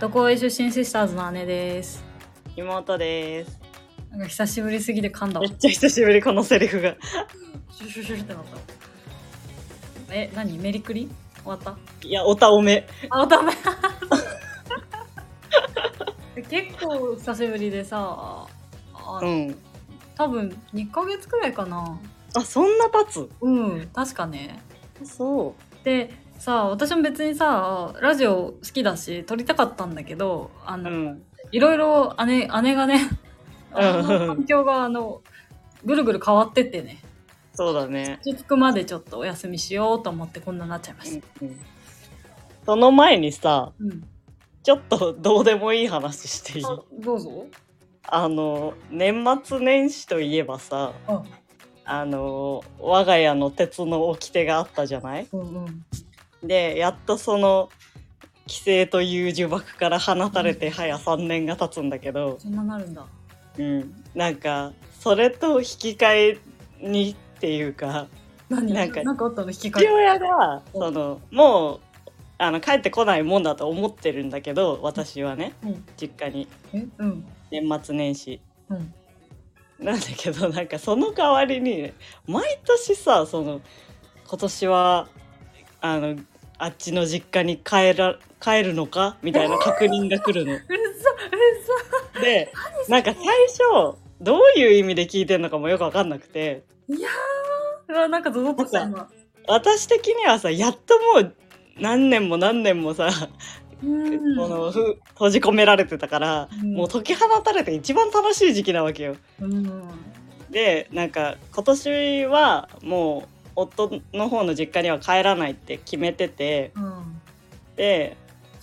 どこへ出身シスターズの姉です。妹です。なんか久しぶりすぎて噛んだわめっ。ちゃ久しぶり、このセリフが。シュシュシュってなった。え、何メリクリ終わったいや、おたおめ。あ、ダメ結構久しぶりでさ、あうん。多分2ヶ月くらいかな。あ、そんな経つ？うん、確かね。そで、さ、私も別にさ、ラジオ好きだし、撮りたかったんだけど、あう。の、うん。いろいろ姉、姉がね、環境があの、ぐるぐる変わってってね、そうだね。落ち着くまでちょっとお休みしようと思ってこんなになっちゃいましうんた。うんその前にさ、うん。ちょっとどうでもいい話していい？あどうぞ。あの、年末年始といえばさ、あ、あの、我が家の鉄の掟があったじゃない？うんうん。で、やっとその、規制という呪縛から放たれて早3年が経つんだけど、そんななるんだ。うん、なんかそれと引き換えにっていうか何？なんか父え。親がうんそのもうあの帰ってこないもんだと思ってるんだけど私はねうん。実家にえ？うん。年末年始うん。なんだけどなんかその代わりにね毎年さその今年はあのあっちの実家に帰ら帰るのか？みたいな確認が来るの。うるさ、でなんか最初どういう意味で聞いてんのかもよく分かんなくて。いやー。なんかゾゾッとした今。私的にはさやっともう何年も何年もさ、うん。このふ閉じ込められてたから、うんもう解き放たれて一番楽しい時期なわけよ。うん。でなんか今年はもう夫の方の実家には帰らないって決めててうん。で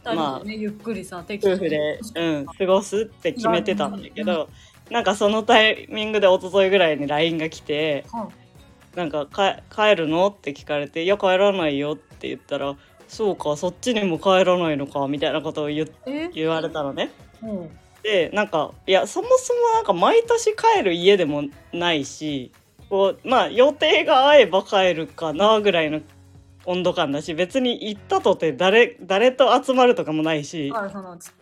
二人でね、ゆっくりさ、夫婦で、うん、過ごすって決めてたんだけど、なんかそのタイミングで一昨日ぐらいに LINE が来ては「なんかか帰るの?」って聞かれて「いや帰らないよ」って言ったら「そうかそっちにも帰らないのか」みたいなことを言言われたのね。うん。でなんかいやそもそもなんか毎年帰る家でもないしこうまあ予定が合えば帰るかなぐらいの温度感だし別に行ったとて誰誰と集まるとかもないし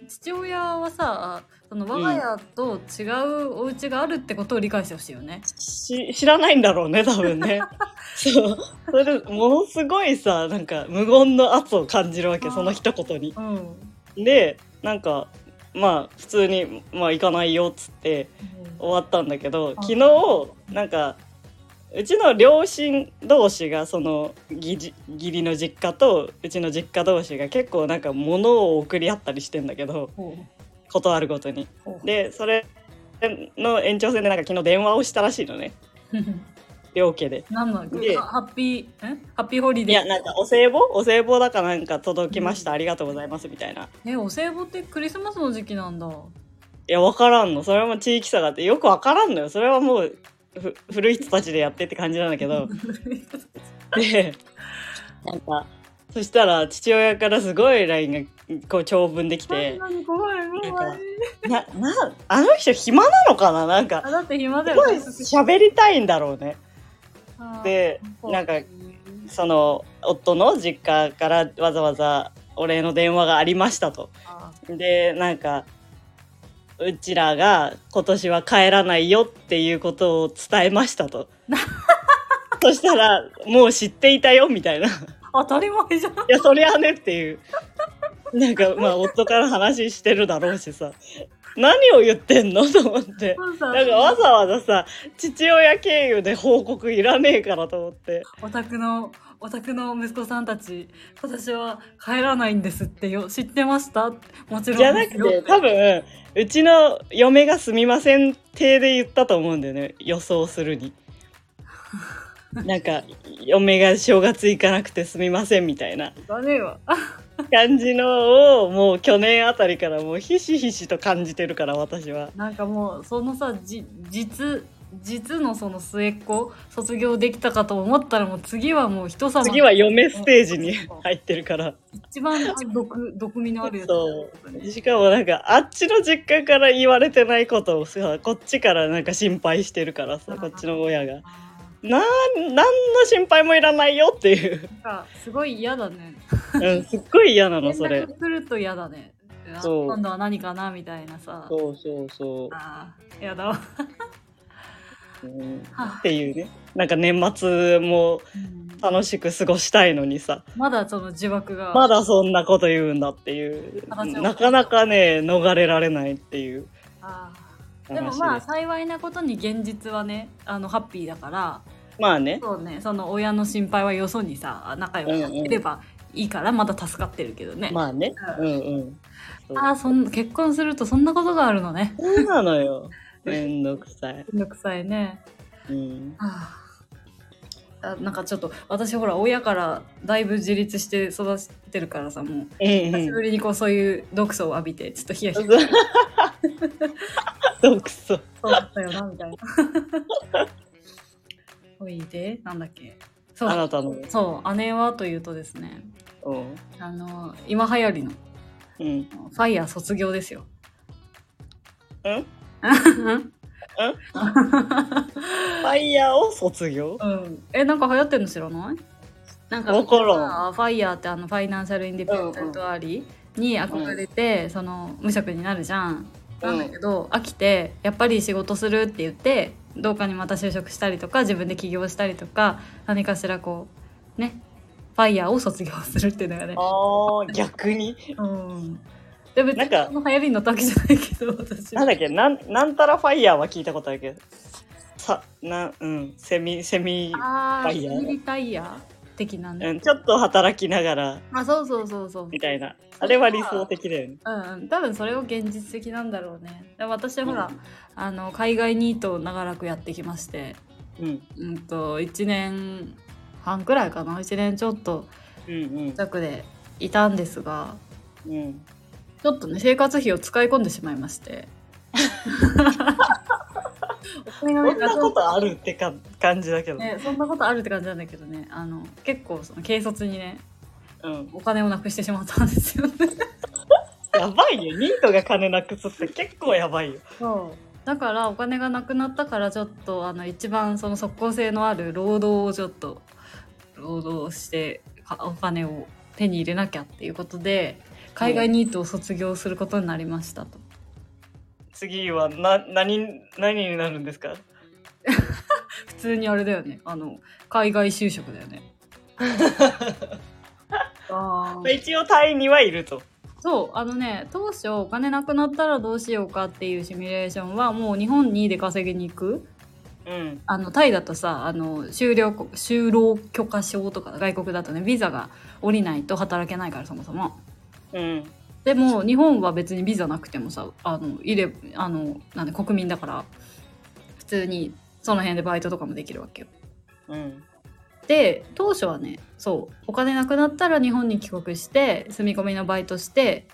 父親はさその我が家と違うお家があるってことを理解してほしいよね。し知らないんだろうね多分ね。そうそれでものすごいさなんか無言の圧を感じるわけその一言に。うん。でなんかまあ普通に「まあ行かないよ」っつって終わったんだけどん昨日なんかうちの両親同士がその義理の実家とうちの実家同士が結構なんか物を送り合ったりしてんだけどほことあるごとに。でそれの延長線でなんか昨日電話をしたらしいのね。両家で。何なのでハッピーんハッピーホリデー？いやなんかお歳暮？お歳暮だかなんか届きました、ありがとうございますみたいな。えお歳暮ってクリスマスの時期なんだ。いや分からんの。それも地域差があってよく分からんのよ。それはもうふ古い人たちでやってって感じなんだけど。でなんかそしたら父親からすごい LINE がこう長文できて。ななあの人暇なのかな？なんかあだって暇だすごいよね。喋りたいんだろうね。でなんかその夫の実家からわざわざお礼の電話がありましたと。あでなんかうちらが今年は帰らないよっていうことを伝えましたと。そしたらもう知っていたよみたいな。い当たり前じゃん。やそりゃねっていう。なんかまあ夫から話してるだろうしさ。何を言ってんの？と思って。なんかわざわざさ父親経由で報告いらねえからと思って。お宅のお宅の息子さんたち今年は帰らないんですってよ。知ってました？もちろんじゃなくて多分うちの嫁がすみません体で言ったと思うんだよね。予想するに。なんか嫁が正月行かなくてすみませんみたいなだねえわ感じのをもう去年あたりからもうひしひしと感じてるから私は。なんかもうそのさじ実実のその末っ子卒業できたかと思ったらもう次はもう人様次は嫁ステージに入ってるから。一番毒毒味のあるやつそうしかもなんかあっちの実家から言われてないことをさこっちからなんか心配してるからさこっちの親が。なん何の心配もいらないよっていう、すごい嫌だね。うん、すっごい嫌なの連それ。絡来ると嫌だね。あそう。今度は何かなみたいなさ。そうそうそあーやだ。わ、う、うん、はっていうね。なんか年末もうん。楽しく過ごしたいのにさ。まだその呪縛が。まだそんなこと言うんだっていう。なかなかね逃れられないっていう。でもまあ幸いなことに現実はねあのハッピーだからまあね。そうね。その親の心配はよそにさ仲良くやってればいいからまだ助かってるけどね、まあね。うん。うんああそん結婚するとそんなことがあるのね。そうなのよ。めんどくさい、めんどくさいね。うん、はあ。あなんかちょっと私ほら親からだいぶ自立して育ってるからさもう。うん久しうぶりにこうそういう毒素を浴びてちょっとヒヤヒヤ。ん 毒素。そうだったよなみたいな。おいで？なんだっけ？そう。あなたのそう。姉はというとですね。う。んあの今流行りの。うん。ファイヤー卒業ですよ。うんうんファイヤーを卒業？うん、えなんか流行ってるの知らない？なんかファイヤーってあのファイナンシャルインディペンデントアリーに憧れて、その無職になるじゃん。なんだけど、飽きてやっぱり仕事するって言ってどうかにまた就職したりとか自分で起業したりとか何かしらこうねファイヤーを卒業するっていうのがね。ああ逆に？うん、で別なんかにその流行りの時じゃないけど私。なんだっけ？なんなんたらファイヤーは聞いたことあるけど。さなうん。セミセミ、あファイヤー？ミリタイヤ的なね、うん、ちょっと働きながら。あそうそうそうそう。みたいな。あれは理想的だよね。うんうん、多分それを現実的なんだろうね。で私はほら、あの海外ニートを長らくやってきまして。うん。うんと1年半くらいかな。1年ちょっとうん弱でいたんですがうんうん。ちょっとね生活費を使い込んでしまいまして。そんなことあるってか感じだけど、ね、そんなことあるって感じなんだけどね。あの結構その軽率にねうん、お金をなくしてしまったんですよね。やばいよ。ニートが金なくすって結構やばいよ。そうだからお金がなくなったからちょっとあの一番その即効性のある労働をちょっと労働してかお金を手に入れなきゃっていうことで海外ニートを卒業することになりましたと。次はな何何になるんですか？普通にあれだよねあの海外就職だよね。あー一応タイにはいるとそうあのね当初お金なくなったらどうしようかっていうシミュレーションはもう日本に出稼ぎに行くうんあのタイだとさあの就労就労許可証とか外国だとねビザが下りないと働けないからそもそも。うんでも日本は別にビザなくてもさあのいれあのなんで国民だから普通にその辺でバイトとかもできるわけよ。うんで当初はねそうお金なくなったら日本に帰国して住み込みのバイトして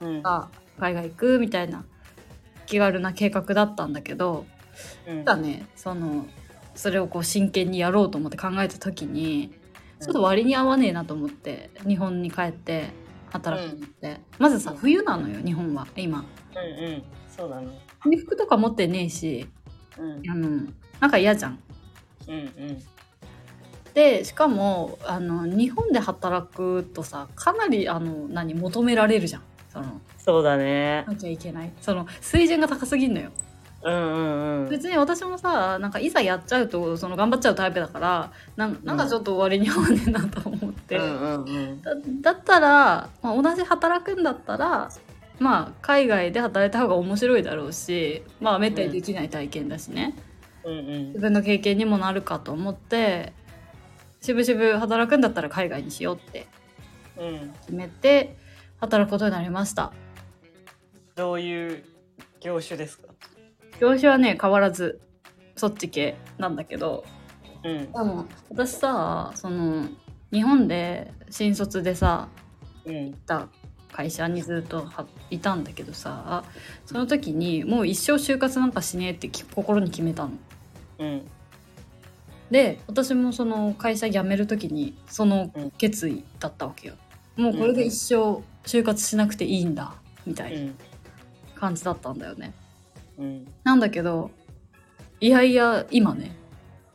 うん。あ海外行くみたいな気軽な計画だったんだけどうん。ただねそのそれをこう真剣にやろうと思って考えた時にちょっと割に合わねえなと思って日本に帰って働くのって、まずさうん。冬なのよ日本は今。うんうん。そうだね。冬服とか持ってねえしうん。あのなんか嫌じゃん。うんうんでしかもあの日本で働くとさかなりあの何求められるじゃん。そのそうだね。なきゃいけない。その水準が高すぎんのよ。うんうんうん。別に私もさなんかいざやっちゃうとその頑張っちゃうタイプだからなんなんかちょっと割に合わねえなと思って、うんうんうん。だだったら、まあ、同じ働くんだったらまあ海外で働いた方が面白いだろうしまあめったにできない体験だしね、うんうん。自分の経験にもなるかと思ってしぶしぶ働くんだったら海外にしようってうん決めて働くことになりました。どういう業種ですか？業種はね変わらずそっち系なんだけど。うん。でも私さその日本で新卒でさうん。いた会社にずっとはいたんだけどさその時にもう一生就活なんかしねえってき心に決めたの。うんで私もその会社辞める時にその決意だったわけよ。もうこれで一生就活しなくていいんだみたいな感じだったんだよね。うんなんだけどいやいや今ね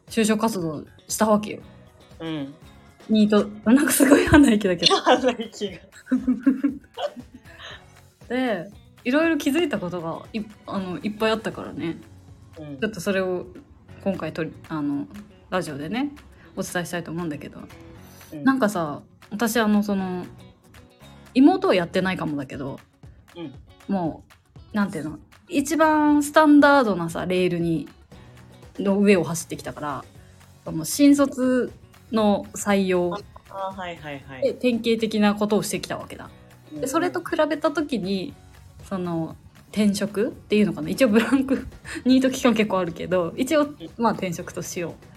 就職活動したわけよ。うん。ニートなんかすごい鼻息だけど。鼻息が。でいろいろ気づいたことがいあのいっぱいあったからねうんちょっとそれを今回とりあのラジオでねお伝えしたいと思うんだけど。うん。なんかさ私あのその妹はやってないかもだけどうん。もうなんていうの一番スタンダードなさレールにの上を走ってきたからもう新卒の採用でい。典型的なことをしてきたわけだ。でそれと比べた時にその転職っていうのかな。一応ブランクニート期間結構あるけど一応まあ転職としよう。うん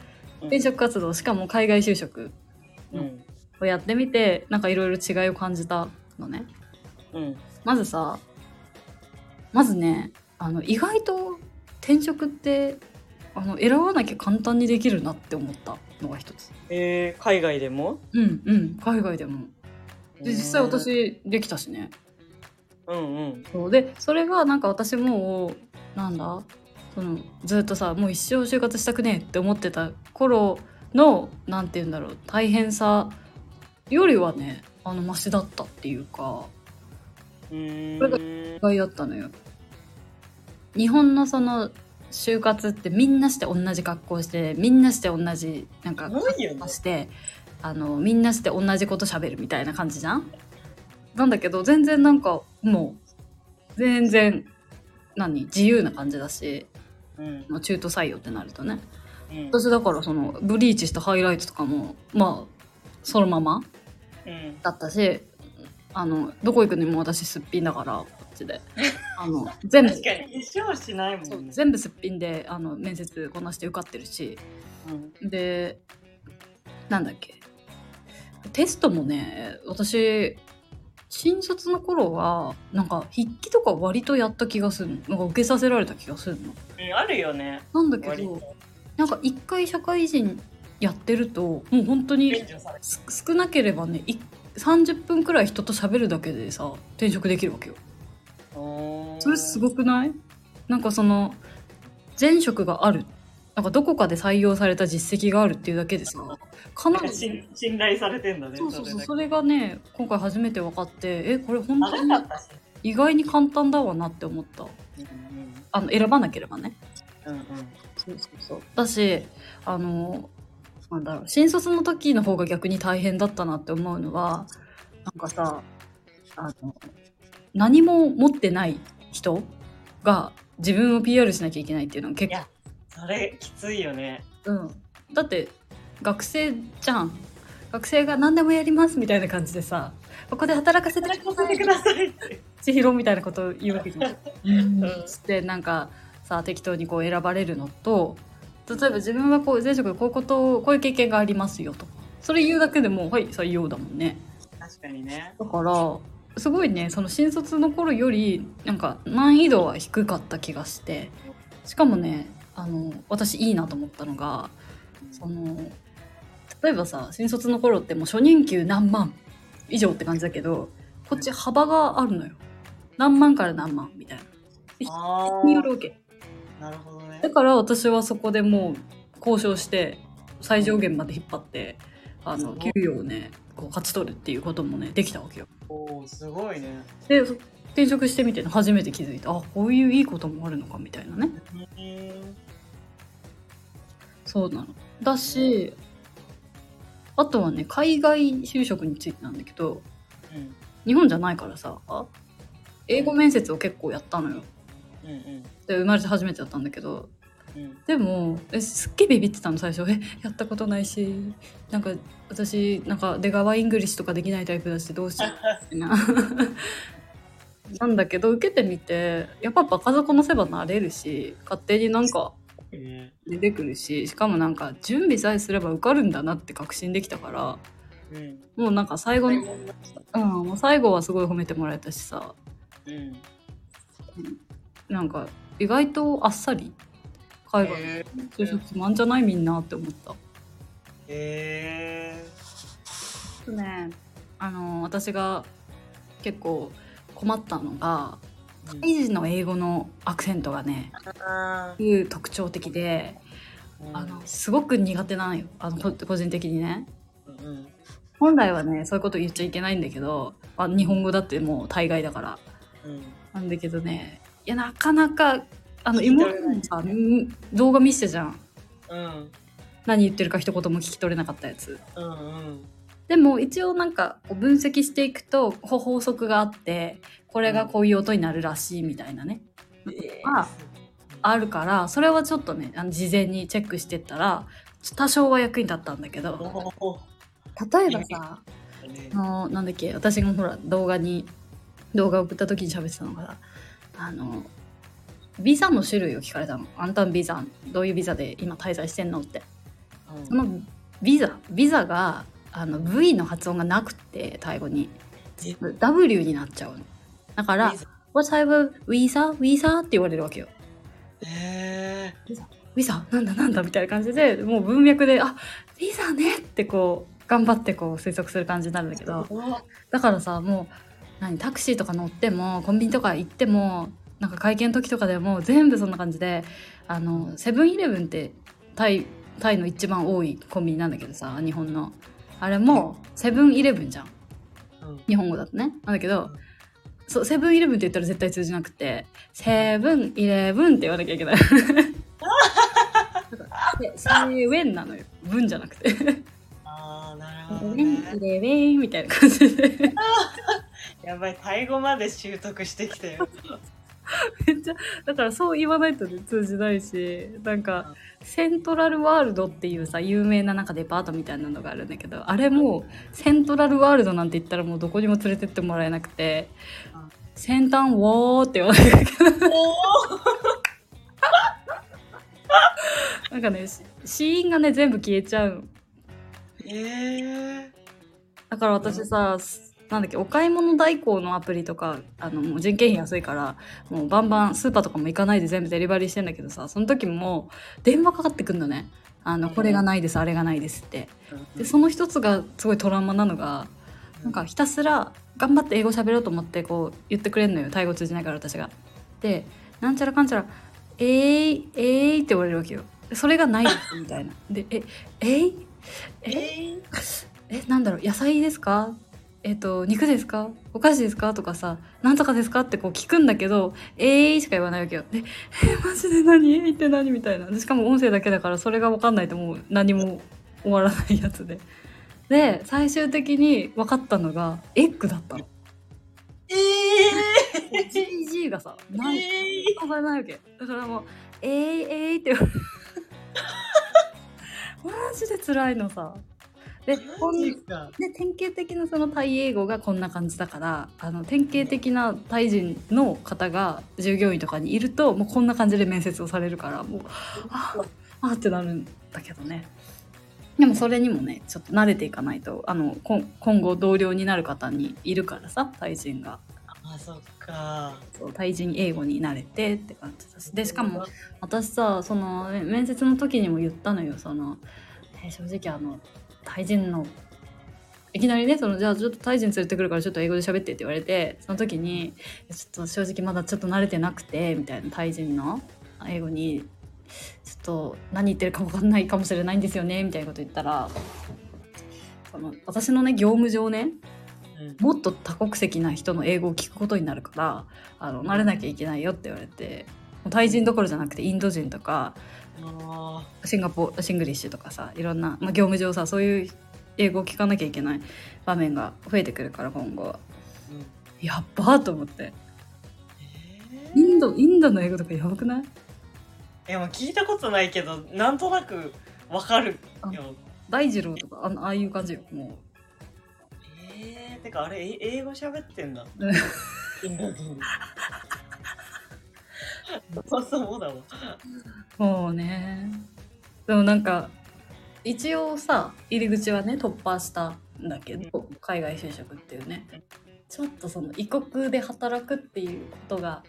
転職活動しかも海外就職うん。をやってみてなんかいろいろ違いを感じたのね。うん。まずさまずねあの意外と転職ってあの選ばなきゃ簡単にできるなって思ったのが一つ。えー、海外でも？うんうん海外でも。で実際私できたしね。うんうん。そう。でそれがなんか私もうなんだ？そのずっとさもう一生就活したくねえって思ってた頃のなんて言うんだろう大変さよりはねあのマシだったっていうかうーん。これ意外だったのよ。日本のその就活ってみんなして同じ格好してみんなして同じなんかしてあのみんなして同じこと喋るみたいな感じじゃん？なんだけど全然なんかもう全然何自由な感じだしうん。まあ中途採用ってなるとね。うん。私だからそのブリーチしたハイライトとかもまあそのままうん。だったしあのどこ行くにも私すっぴんだからこっちで。あの全部。確かに化粧しないもんね。全部すっぴんであの面接こなして受かってるし。うん。でなんだっけ。テストもね私新卒の頃はなんか筆記とか割とやった気がするの。なんか受けさせられた気がするの。うんあるよね。なんだけどなんか一回社会人やってるともう本当に少なければねい30分くらい人と喋るだけでさ転職できるわけよ。それすごくない？なんかその前職がある。なんかどこかで採用された実績があるっていうだけでさかなり信信頼されてんだねそうそうそうれそれがね今回初めて分かってえこれ本当に意外に簡単だわなって思った。うんあの選ばなければね。うんうん。そうそうそう。だしあのなんだろう新卒の時の方が逆に大変だったなって思うのはなんかさあの何も持ってない人が自分を PR しなきゃいけないっていうのが結構いやそれきついよね。うん、だって学生じゃん学生が何でもやりますみたいな感じでさここで働かせてください千尋みたいなことを言うわけじゃん。うん。つってなんかさ適当にこう選ばれるのと例えば自分はこう前職でこういうことをこういう経験がありますよと。それ言うだけでもうはい採用だもんね。確かにね。だからすごいねその新卒の頃よりなんか難易度は低かった気がして。しかもねあの私いいなと思ったのがその例えばさ新卒の頃ってもう初任給何万以上って感じだけどこっち幅があるのよ。何万から何万みたいな。あによるわけ。あなるほどね。だから私はそこでもう交渉して最上限まで引っ張ってあの給与をねこう勝ち取るっていうこともねできたわけよ。おおすごいね。でそ転職してみてね初めて気づいたあこういういいこともあるのかみたいなね。うん。そうなの。だしあとはね海外就職についてなんだけどうん。日本じゃないからさ英語面接を結構やったのよ。うんうん。で生まれて初めてだったんだけどうん。でもえすっげえビビってたの最初。えやったことないしなんか私なんか出川 English とかできないタイプだしどうしよう。みたいな。なんだけど受けてみてやっぱ場数こなせば慣れるし勝手になんかえ出てくるししかもなんか準備さえすれば受かるんだなって確信できたからーもうなんか最後の、うん、もう最後はすごい褒めてもらえたしさ。うん。なんか意外とあっさり海外へ就職つまんじゃないみんなって思った。えねあの私が結構困ったのがータイ人の英語のアクセントがねあいう特徴的であのすごく苦手なのよ。あのこ個人的にね。うんうん。本来はねそういうこと言っちゃいけないんだけど、あ、日本語だってもう大概だから。うん。なんだけどねいやなかなかあの妹にさん動画見せてじゃん。うん。何言ってるか一言も聞き取れなかったやつ。うんうん。でも一応なんか分析していくと法則があってこれがこういう音になるらしいみたいなね。えああるからそれはちょっとねあの事前にチェックしてったら多少は役に立ったんだけど。例えばさねあのなんだっけ私がほら動画に動画を送った時に喋ってたのがあのビザの種類を聞かれたの。あんたのビザどういうビザで今滞在してんのって。うん。そのビザビザがあの V の発音がなくてタイ語に。え？W になっちゃうのだから What type of visa? Visa? って言われるわけよ。へビザなんだ？なんだ？みたいな感じでもう文脈であビザねってこう頑張ってこう推測する感じになるんだけど。ーだからさもう何？タクシーとか乗ってもコンビニとか行ってもなんか会見の時とかでも全部そんな感じであのセブンイレブンってタイタイの一番多いコンビニなんだけどさ日本の。あれもセブンイレブンじゃん。うん。日本語だとね。なんだけどそうセブンイレブンって言ったら絶対通じなくてセブンイレブンって言わなきゃいけない。でセブンなのよ。文じゃなくて。ああなるセブほどンイねレブンみたいな感じで。やばいタイ語まで習得してきたよ。めっちゃだからそう言わないとね通じないしなんかセントラルワールドっていうさ有名ななんかデパートみたいなのがあるんだけどあれもセントラルワールドなんて言ったらもうどこにも連れてってもらえなくてうん先端ウォーって言わないといけないなんかねし死因がね全部消えちゃうの。ええだから私さ、なんだっけお買い物代行のアプリとかあのもう人件費安いからもうバンバンスーパーとかも行かないで全部デリバリーしてんだけどさその時も電話かかってくんのね。あのこれがないですあれがないですって。でその一つがすごいトラウマなのがなんかひたすら頑張って英語喋ろうと思ってこう言ってくれんのよタイ語通じないから私が。でなんちゃらかんちゃら「えーいえーい」って言われるわけよ。でそれがないですみたいな。で「ええーいえええなんだろう野菜ですか？えっ、と肉ですか？お菓子ですか？とかさなんとかですか？ってこう聞くんだけど「えーい」しか言わないわけよ。で「えマジで何？えーいって何?」みたいなでしかも音声だけだからそれが分かんないともう何も終わらないやつで。で最終的に分かったのがエッグだったの。え GG がさえないえ分からないわけ。だからもう「えーいえーい」って。マジで辛いのさ。でこんで典型的なそのタイ英語がこんな感じだからあの典型的なタイ人の方が従業員とかにいるともうこんな感じで面接をされるからもうああってなるんだけどねでもそれにもねちょっと慣れていかないとあの今後同僚になる方にいるからさタイ人が。あそっか。そうタイ人英語に慣れてって感じだし。でしかも私さそのね面接の時にも言ったのよ。その、えー正直あのタイ人のいきなりねそのじゃあちょっとタイ人連れてくるからちょっと英語で喋ってって言われてその時に「ちょっと正直まだちょっと慣れてなくて」みたいなタイ人の英語に「ちょっと何言ってるか分かんないかもしれないんですよね」みたいなこと言ったらその私のね業務上ねうん。もっと多国籍な人の英語を聞くことになるからあの慣れなきゃいけないよって言われてタイ人どころじゃなくてインド人とかあシンガポ Singlish とかさいろんな、まあ、業務上さそういう英語を聞かなきゃいけない場面が増えてくるから今後。うん。やっばーと思って。えインドインドの英語とかやばくない？ーいやもう聞いたことないけどなんとなくわかるよ。大二郎とかあのああいう感じよもえー、てかあれえ英語喋ってんだ。そうそうだわ。うもうね。でもなんか一応さ入り口はね突破したんだけど海外就職っていうねちょっとその異国で働くっていうことが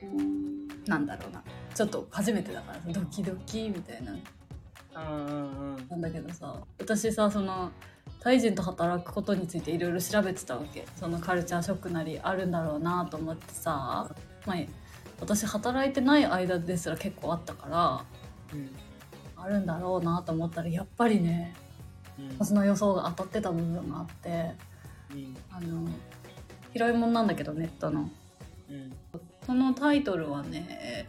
なんだろうな。ちょっと初めてだからドキドキみたいな。うんうんうん。なんだけどさ私さそのタイ人と働くことについていろいろ調べてたわけ。そのカルチャーショックなりあるんだろうなと思ってさ、まあ、私働いてない間ですら結構あったからうん。ああるんだろうなと思ったらやっぱりねうん。私の予想が当たってた部分があってうん。あの広いもんなんだけどネットの。うんそのタイトルはね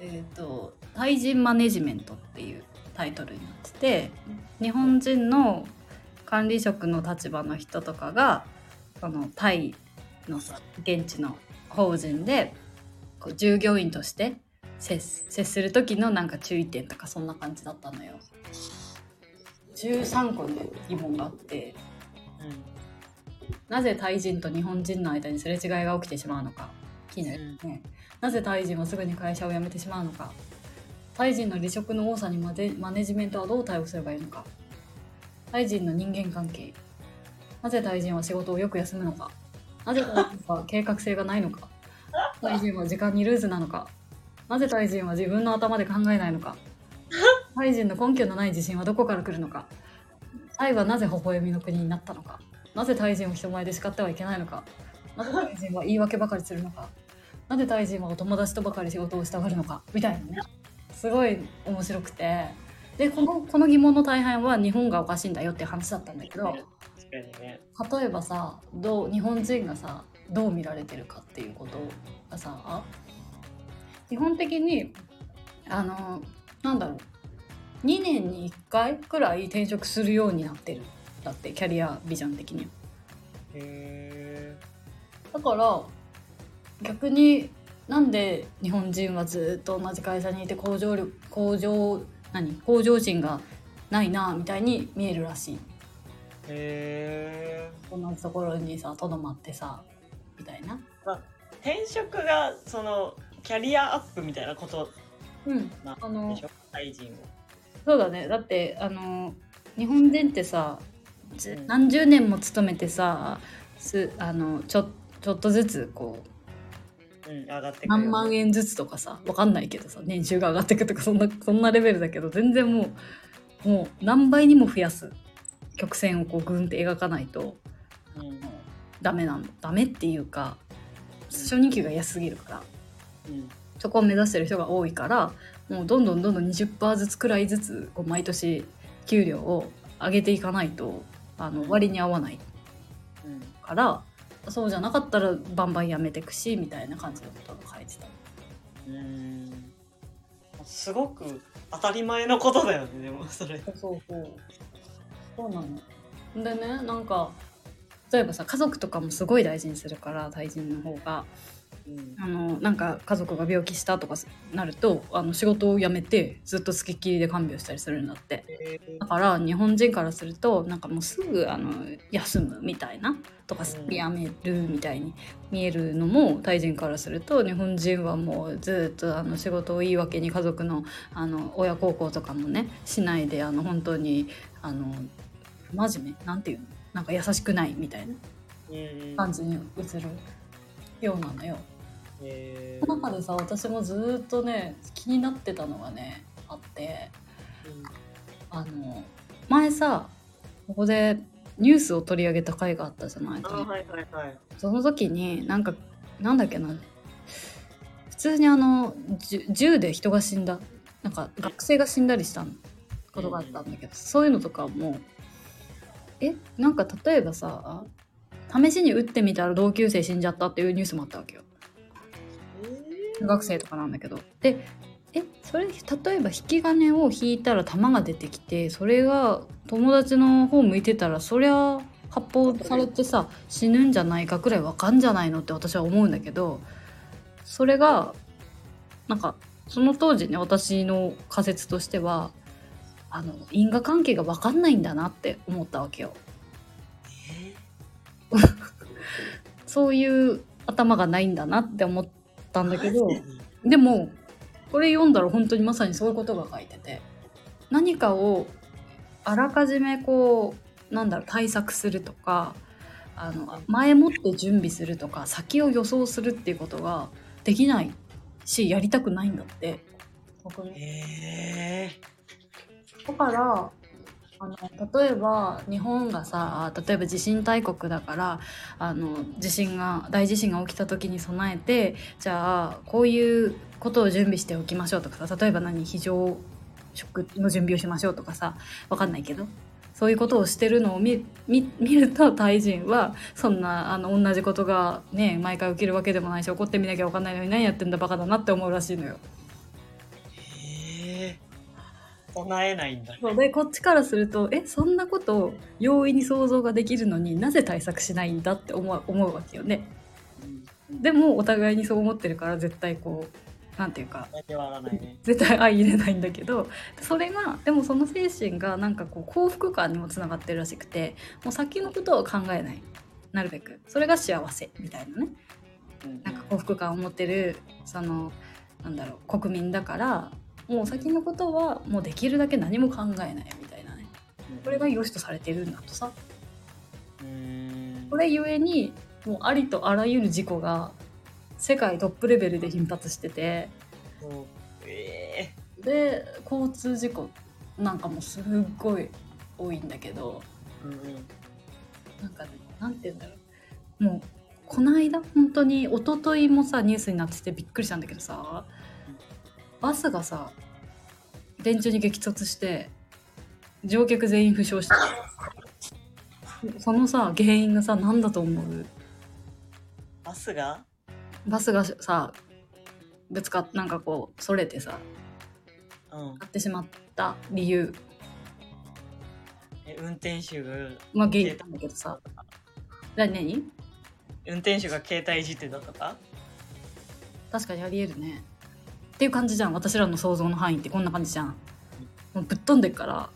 えっ、と「対人マネジメント」っていうタイトルになってて日本人の管理職の立場の人とかがそのタイのさ現地の法人でこう従業員として接接する時のなんか注意点とかそんな感じだったのよ。13個の疑問があって。なぜタイ人と日本人の間にすれ違いが起きてしまうのか気になるね、なぜタイ人はすぐに会社を辞めてしまうのかタイ人の離職の多さにマネマネジメントはどう対応すればいいのかタイ人の人間関係なぜタイ人は仕事をよく休むのかなぜタイ人は計画性がないのかタイ人は時間にルーズなのかなぜタイ人は自分の頭で考えないのかタイ人の根拠のない自信はどこから来るのかタイはなぜ微笑みの国になったのかなぜタイ人を人前で叱ってはいけないのか？なぜタイ人は言い訳ばかりするのか？なぜタイ人はお友達とばかり仕事をしたがるのか？みたいなね。すごい面白くて。でこのこの疑問の大半は日本がおかしいんだよっていう話だったんだけど例えばさどう日本人がさどう見られてるかっていうことがさ基本的にあのなんだろう。2年に1回くらい転職するようになってるだってキャリアビジョン的には。へだから逆になんで日本人はずっと同じ会社にいて向上力向上何向上心がないなみたいに見えるらしい。えへ同じところにさとどまってさみたいな。転職がそのキャリアアップみたいなことうん。なんでしょ？タイ人を。そうだね。だってあの日本人ってさ何十年も勤めてさすあのちょちょっとずつこううん上がって何万円ずつとかさわかんないけどさ年収が上がっていくとかそんなそんなレベルだけど全然もうもう何倍にも増やす曲線をこうグンって描かないとうん。ダメなのダメっていうか初任給が安すぎるからうん。そこを目指してる人が多いからもうどんどんどんどん20%ずつくらいずつこう毎年給料を上げていかないとあの割に合わないうんからそうじゃなかったらバンバンやめてくしみたいな感じのことが書いてた。うん。すごく当たり前のことだよねでもそれ。そうそうそう。なの。でねなんか例えばさ家族とかもすごい大事にするから対人の方が。うんあのなんか家族が病気したとかなるとあの仕事を辞めてずっと付きっきりで看病したりするんだって。へだから日本人からするとなんかもうすぐあの休むみたいなとかうん辞めるみたいに見えるのもタイ人からすると日本人はもうずっとあの仕事を言い訳に家族のあの親孝行とかもねしないであの本当にあの真面目なんていうのなんか優しくないみたいなうん。感じに映るようなのよ。へその中でさ私もずっとね気になってたのがねあってあの前さここでニュースを取り上げた回があったじゃない？あはいはいはい。その時になんかなんだっけな普通にあの銃で人が死んだなんか学生が死んだりしたことがあったんだけど、そういうのとかもえなんか例えばさ試しに撃ってみたら同級生死んじゃったっていうニュースもあったわけよ中学生とかなんだけどでえそれ例えば引き金を引いたら弾が出てきてそれが友達の方向いてたらそりゃ発砲されてさ死ぬんじゃないかくらいわかんじゃないのって私は思うんだけどそれがなんかその当時ね私の仮説としてはあの因果関係がわかんないんだなって思ったわけよ。そういう頭がないんだなって思ったんだけどでもこれ読んだら本当にまさにそういうことが書いてて何かをあらかじめこうなんだろう対策するとかあの前もって準備するとか先を予想するっていうことができないしやりたくないんだって僕もへだからあの例えば日本がさ例えば地震大国だからあの地震が大地震が起きた時に備えてじゃあこういうことを準備しておきましょうとかさ例えば何非常食の準備をしましょうとかさわかんないけどそういうことをしてるのを見るとタイ人はそんなあの同じことがね毎回起きるわけでもないし怒ってみなきゃわかんないのに何やってんだバカだなって思うらしいのよ。唱えないんだ。そう。でこっちからするとえそんなことを容易に想像ができるのになぜ対策しないんだって思う思うわけよね。でもお互いにそう思ってるから絶対こうなんていうか絶対相入れないんだけどそれがでもその精神がなんかこう幸福感にもつながってるらしくてもう先のことを考えない。なるべく。それが幸せみたいなね。なんか幸福感を持ってるそのなんだろう国民だからもう先のことはもうできるだけ何も考えないみたいなね。これが良しとされてるんだとさ。うん。これゆえにもうありとあらゆる事故が世界トップレベルで頻発してて。で交通事故なんかもすっごい多いんだけど。えうんうんなんかねなんて言うんだろう。もうこの間本当に一昨日もさニュースになっててびっくりしたんだけどさバスがさ電柱に激突して乗客全員負傷した。そのさ原因がさ何だと思う？バスが？バスがさぶつかっなんかこうそれてさうん。買ってしまった理由。え運転手が？まあ原因だけどさ。何何？運転手が携帯いじってたとか？確かにありえるねっていう感じじゃん。私らの想像の範囲ってこんな感じじゃん。もうぶっ飛んでっから。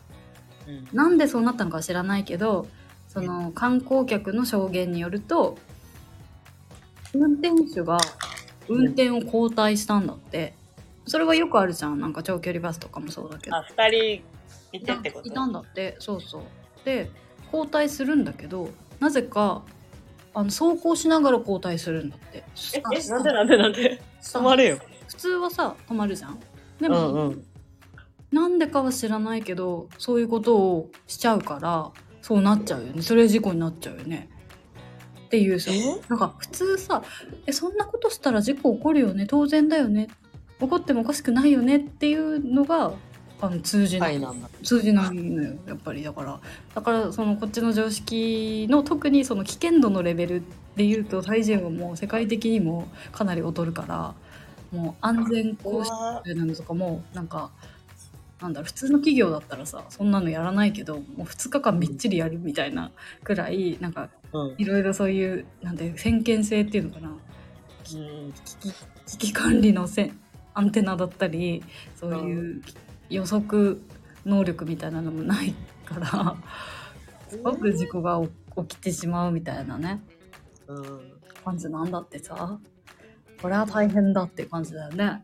うん。なんでそうなったのかは知らないけどその観光客の証言によると運転手が運転を交代したんだって。それはよくあるじゃん。なんか長距離バスとかもそうだけど。あ二人いてってこと？いたんだって。そうそう。で交代するんだけどなぜかあの走行しながら交代するんだって。ええなんでなんでなんで？止まれよ普通はさ止まるじゃん。でうも、んうん。なんでかは知らないけどそういうことをしちゃうからそうなっちゃうよね。それ事故になっちゃうよね。っていうさ。え？なんか普通さえそんなことしたら事故起こるよね。当然だよね。起こってもおかしくないよね。っていうのがあの通じな、はい通じないのよ。やっぱり。だからだからそのこっちの常識の特にその危険度のレベルでいうとタイ人はもう世界的にもかなり劣るからもう安全講師怖みたいなのとかもなんかなんだろう普通の企業だったらさそんなのやらないけどもう2日間みっちりやるみたいなくらいなんかうん。いろいろそういうなんて先見性っていうのかな。うん。危機危機管理のせアンテナだったりそういう予測能力みたいなのもないからすごく事故が起きてしまうみたいなね。うん。感じなんだってさこれは大変だっていう感じだよね。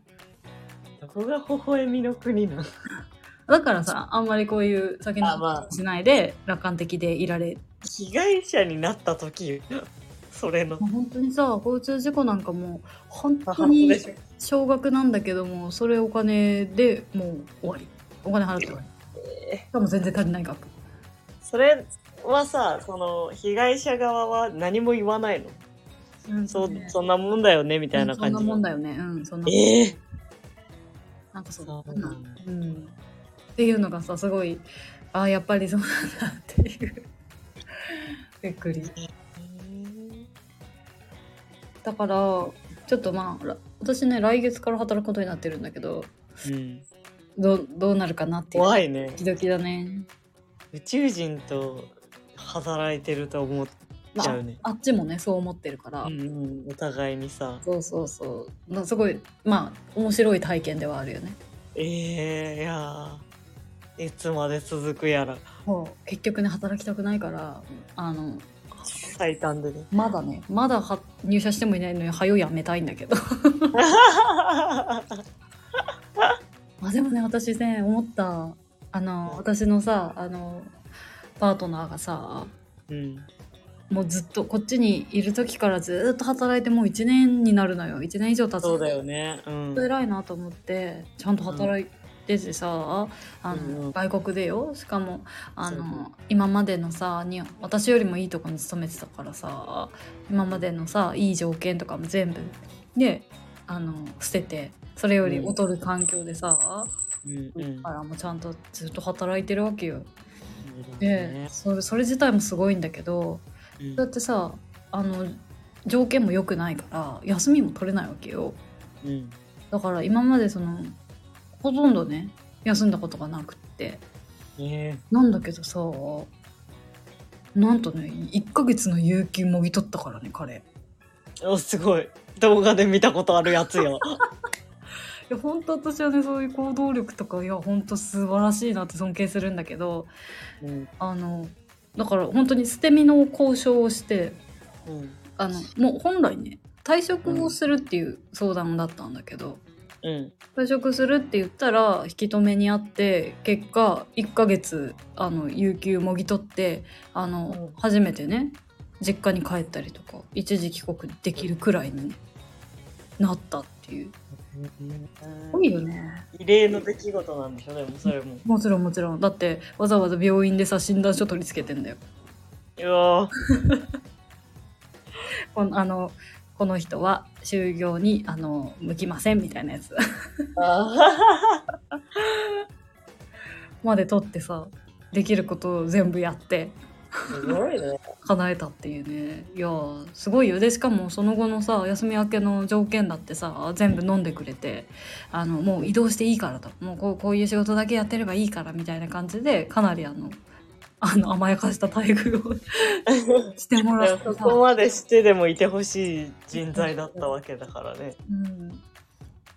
どこが微笑みの国なの。だからさあんまりこういう先のあまあ。しないで楽観的でいられ被害者になった時よ。それの。本当にさ交通事故なんかもう本当母に少額なんだけどもそれお金でもう終わり。お金払って終わり。えしかも全然足りない額。それはさその被害者側は何も言わないの、そうそんなもんだよねみたいな感じそんなもんだよね。うんそんなええなんかそうそうな。んだうん、っていうのがさすごいああやっぱりそうなんだっていう。びっくり。だからちょっとまあら私ね来月から働くことになってるんだけどうん、どうどうなるかなっていう。怖いね。ドキドキだね、宇宙人と働いてると思っまあね、あっちもねそう思ってるから、うんうん、お互いにさ。そうそうそう。なすごいまあ面白い体験ではあるよね。ええいやー。いつまで続くやら。結局ね働きたくないからあの最短でね。まだねまだは入社してもいないのに早やめたいんだけど。あでもね私ね思った。あの私のさあのパートナーがさうんもうずっとこっちにいる時からずっと働いてもう1年になるのよ。1年以上経つ。そうだよね。うん。偉いなと思ってちゃんと働いててさ、あのうんうん。外国でよ。しかもあの今までのさに私よりもいいとこに勤めてたからさ今までのさいい条件とかも全部であの捨ててそれより劣る環境でさ、うんうん。だからもうちゃんとずっと働いてるわけよ。でね。それそれ自体もすごいんだけどうんだってさあの条件も良くないから休みも取れないわけよ。うん。だから今までそのほとんどね休んだことがなくって。ねなんだけどさなんとね1ヶ月の有給もぎ取ったからね彼。おすごい。動画で見たことあるやつよ。いや本当私はねそういう行動力とかいや本当素晴らしいなって尊敬するんだけどうん。あのだから本当に捨て身の交渉をしてうん。あのもう本来ね退職をするっていう相談だったんだけど、うん退職するって言ったら引き止めにあって結果1ヶ月あの有給もぎ取ってあの、うん。初めてね実家に帰ったりとか一時帰国できるくらいに、ね、なったっていうすごいよね。異例の出来事なんでしょ？でもそれも。もちろんもちろん。だってわざわざ病院でさ診断書取り付けてんだよ。うわ このあのこの人は就業にあの向きませんみたいなやつ。あ まで取ってさできることを全部やってすごいね。叶えたっていうね。いやーすごいよ。でしかもその後のさ休み明けの条件だってさ全部飲んでくれてあのもう移動していいからと。もうこうこういう仕事だけやってればいいからみたいな感じでかなりあのあの甘やかした待遇を してもらってさ、そこまでしてでもいてほしい人材だったわけだからね。うん、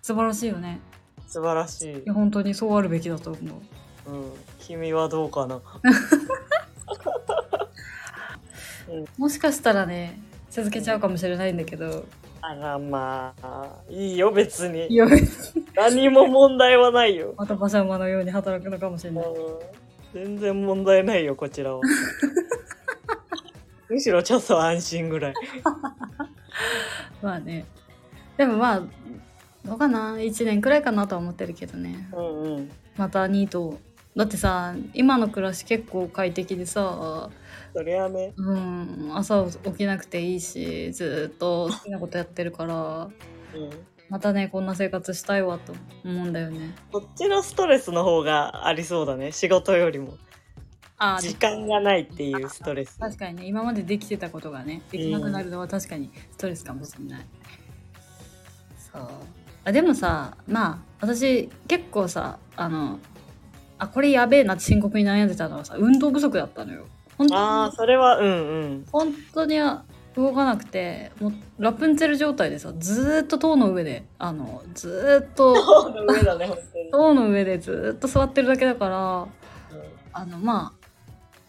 素晴らしいよね。素晴らしい。本当にそうあるべきだと思う。うん、君はどうかな もしかしたらね続けちゃうかもしれないんだけど。あらまあいいよ別に。いや何も問題はないよ、また馬車馬のように働くのかもしれうん。ない、全然問題ないよこちらは。むしろちょっと安心ぐらい。まあね。でもまあどうかな。1年くらいかなとは思ってるけどね。うんうん。またニート。だってさ今の暮らし結構快適でさそりゃねうん朝起きなくていいしずっと好きなことやってるから。うん。またねこんな生活したいわと思うんだよね。こっちのストレスの方がありそうだね仕事よりも。あ時間がないっていうストレス。確かにね今までできてたことがねできなくなるのは確かにストレスかもしれない、そう。あでもさまあ私結構さあのあこれやべえなって深刻に悩んでたのはさ運動不足だったのよ本当ああにそれはうんうん。本当に動かなくてもうラプンツェル状態でさずーっと塔の上であのずーっと塔の上だね本当に。塔の上でずーっと座ってるだけだからあのまあ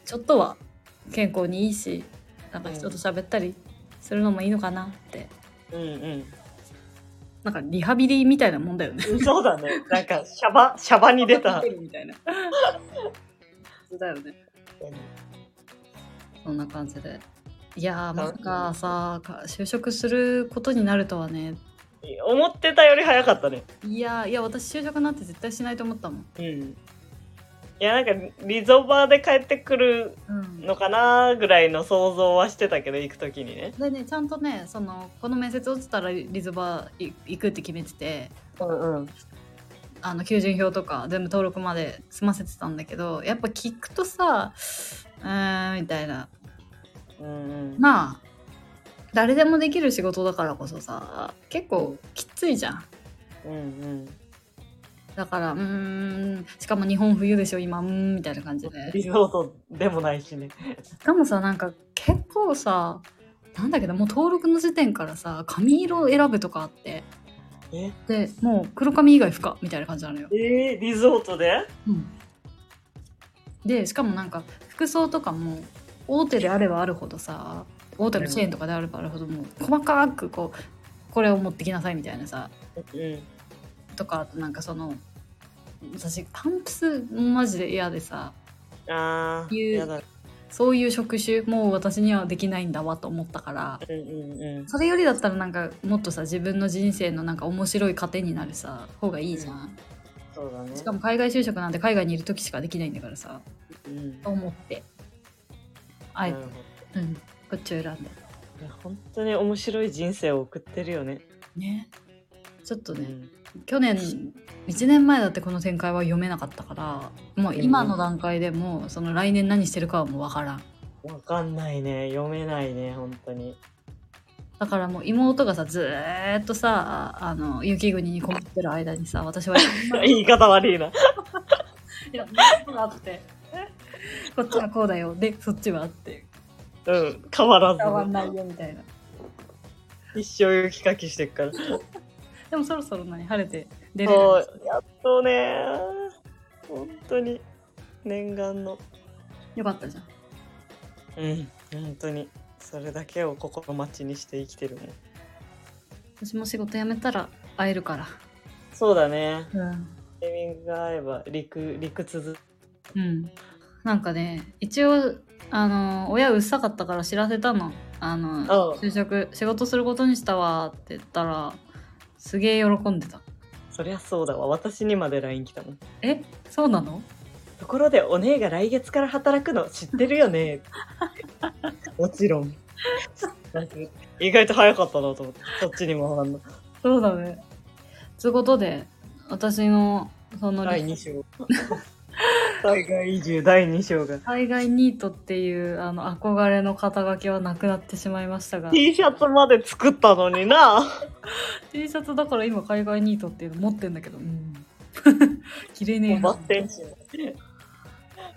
ちょっとは健康にいいしなんか人と喋ったりするのもいいのかなって、うんうん。なんかリハビリみたいなもんだよね。うんそうだね。なんかシャバシャバに出た。みたいな。だよね。そんな感じで。いやーまさかさか就職することになるとはね。思ってたより早かったね。いやーいや私就職なんて絶対しないと思ったもん。うん。いやなんかリゾバーで帰ってくるうん、のかなぐらいの想像はしてたけど行く時にね。でねちゃんとねそのこの面接落ちたらリゾバ行くって決めてて。うんうん。あの求人票とか全部登録まで済ませてたんだけどやっぱ聞くとさうーんみたいなうんうん。まあ誰でもできる仕事だからこそさ結構きついじゃん。うんうん。だからうーんしかも日本冬でしょ今うーんみたいな感じで。リゾートでもないしね。しかもさなんか結構さなんだけどもう登録の時点からさ髪色選ぶとかあって。え？でもう黒髪以外不可みたいな感じなのよ、えー、リゾートで？うん、でしかもなんか服装とかも大手であればあるほどさ大手のチェーンとかであればあるほどもう細かくこうこれを持ってきなさいみたいなさうん。とかなんかその私パンプスマジで嫌でさああいうそういう職種もう私にはできないんだわと思ったからうんうんうん。それよりだったらなんかもっとさ自分の人生のなんか面白い糧になるさ方がいいじゃん、そうだね。しかも海外就職なんて海外にいる時しかできないんだからさうん。と思ってあえてうん。こっちを選んだどいや本当に面白い人生を送ってるよね。ね。ちょっとね、うん。去年1年前だってこの展開は読めなかったからもう今の段階でもうその来年何してるかはもう分からん。わかんないね。読めないね本当に。だからもう妹がさずーっとさあの雪国にこもってる間にさ私は 言い方悪いな。いやこがあって こっちはこうだよ。でそっちはって。うん変わらず。変わんないよみたいな。一生雪かきしてっから。でもそろそろ何晴れて出れるやっとね。本当に。念願の。よかったじゃん。うん本当に。それだけを心待ちにして生きてるもん。私も仕事辞めたら会えるから。そうだね。うん。タイミングが合えば陸陸続うんなんかね一応あの親うっさかったから知らせたの。あのうん就職仕事することにしたわ。って言ったらすげえ喜んでた。そりゃそうだわ。私にまで LINE 来たもん。え？そうなの？ところでお姉が来月から働くの？知ってるよね？もちろん。意外と早かったなと思って。そっちにもあんのそうだね。つうことで私のその第2章 海外移住第2章が。海外ニートっていうあの憧れの肩書きはなくなってしまいましたが。T シャツまで作ったのにな。T シャツだから今海外ニートっていうの持ってんだけど。うん。着れねえな。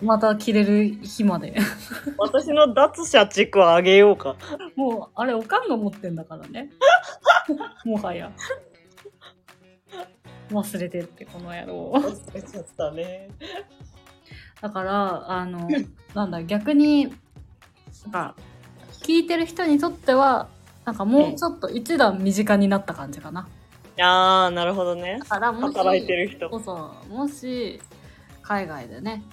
また着れる日まで。私の脱社畜はあげようか。もうあれおかんが持ってんだからね。もはや忘れてってこの野郎。忘れちゃったね。だからあのなんだ逆になんか聞いてる人にとってはなんかもうちょっと一段身近になった感じかな、あーなるほどね。だからもし働いてる人。そうそうもし海外でね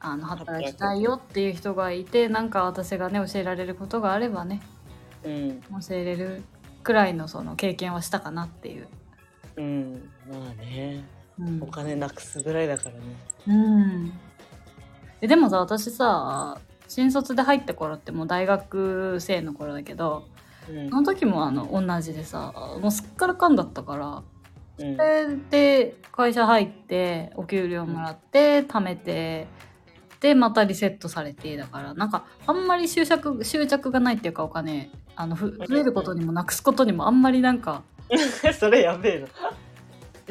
あの働きたいよっていう人がいてなんか私がね教えられることがあればねうん。教えれるくらいのその経験はしたかなっていう、うんまあねうん。お金なくすぐらいだからね。うん、えでもさ私さ新卒で入った頃ってもう大学生の頃だけどうん。その時もあの同じでさもうすっからかんだったからうん。それで会社入ってお給料もらって貯めてでまたリセットされてだからなんかあんまり執着執着がないっていうかお金あのふ増えることにもなくすことにもあんまりなんか それやべえな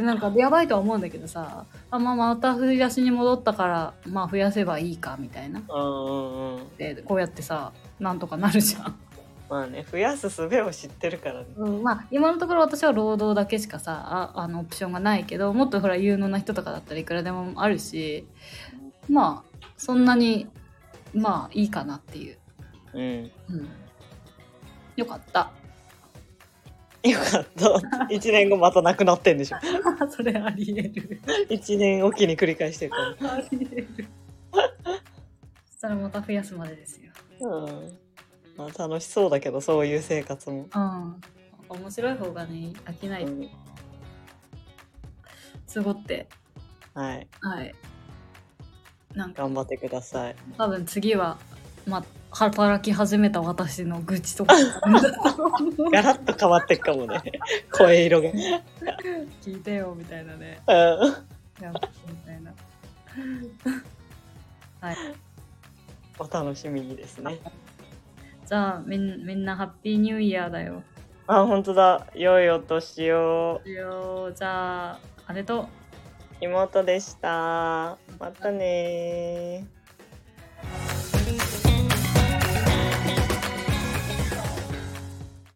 でなんかやばいとは思うんだけどさあ、まあ、また振り出しに戻ったからまあ増やせばいいかみたいな。うんうんうん。でこうやってさなんとかなるじゃん、まあね増やす術を知ってるからね。うん、まあ今のところ私は労働だけしかさああのオプションがないけどもっとほら有能な人とかだったらいくらでもあるしまあそんなにまあいいかなっていう、うん。うん、よかったよかった。1年後またなくなってんでしょ。それありえる。1年おきに繰り返してるかありえる。そしたらまた増やすまでですよ。らうん。まあ楽しそうだけどそういう生活も。うん。面白い方がね飽きない。うん。すごって。はい。はい。なんか。頑張ってください。多分次はまあ働き始めた私の愚痴とか。ガラッと変わってくかもね。声色が。聞いてよみたいなね。うん。やっみたいな。はい。お楽しみにですね。じゃあみんみんなハッピーニューイヤーだよ。あ本当だ。良いお年を。じゃああれと。妹でした。またねー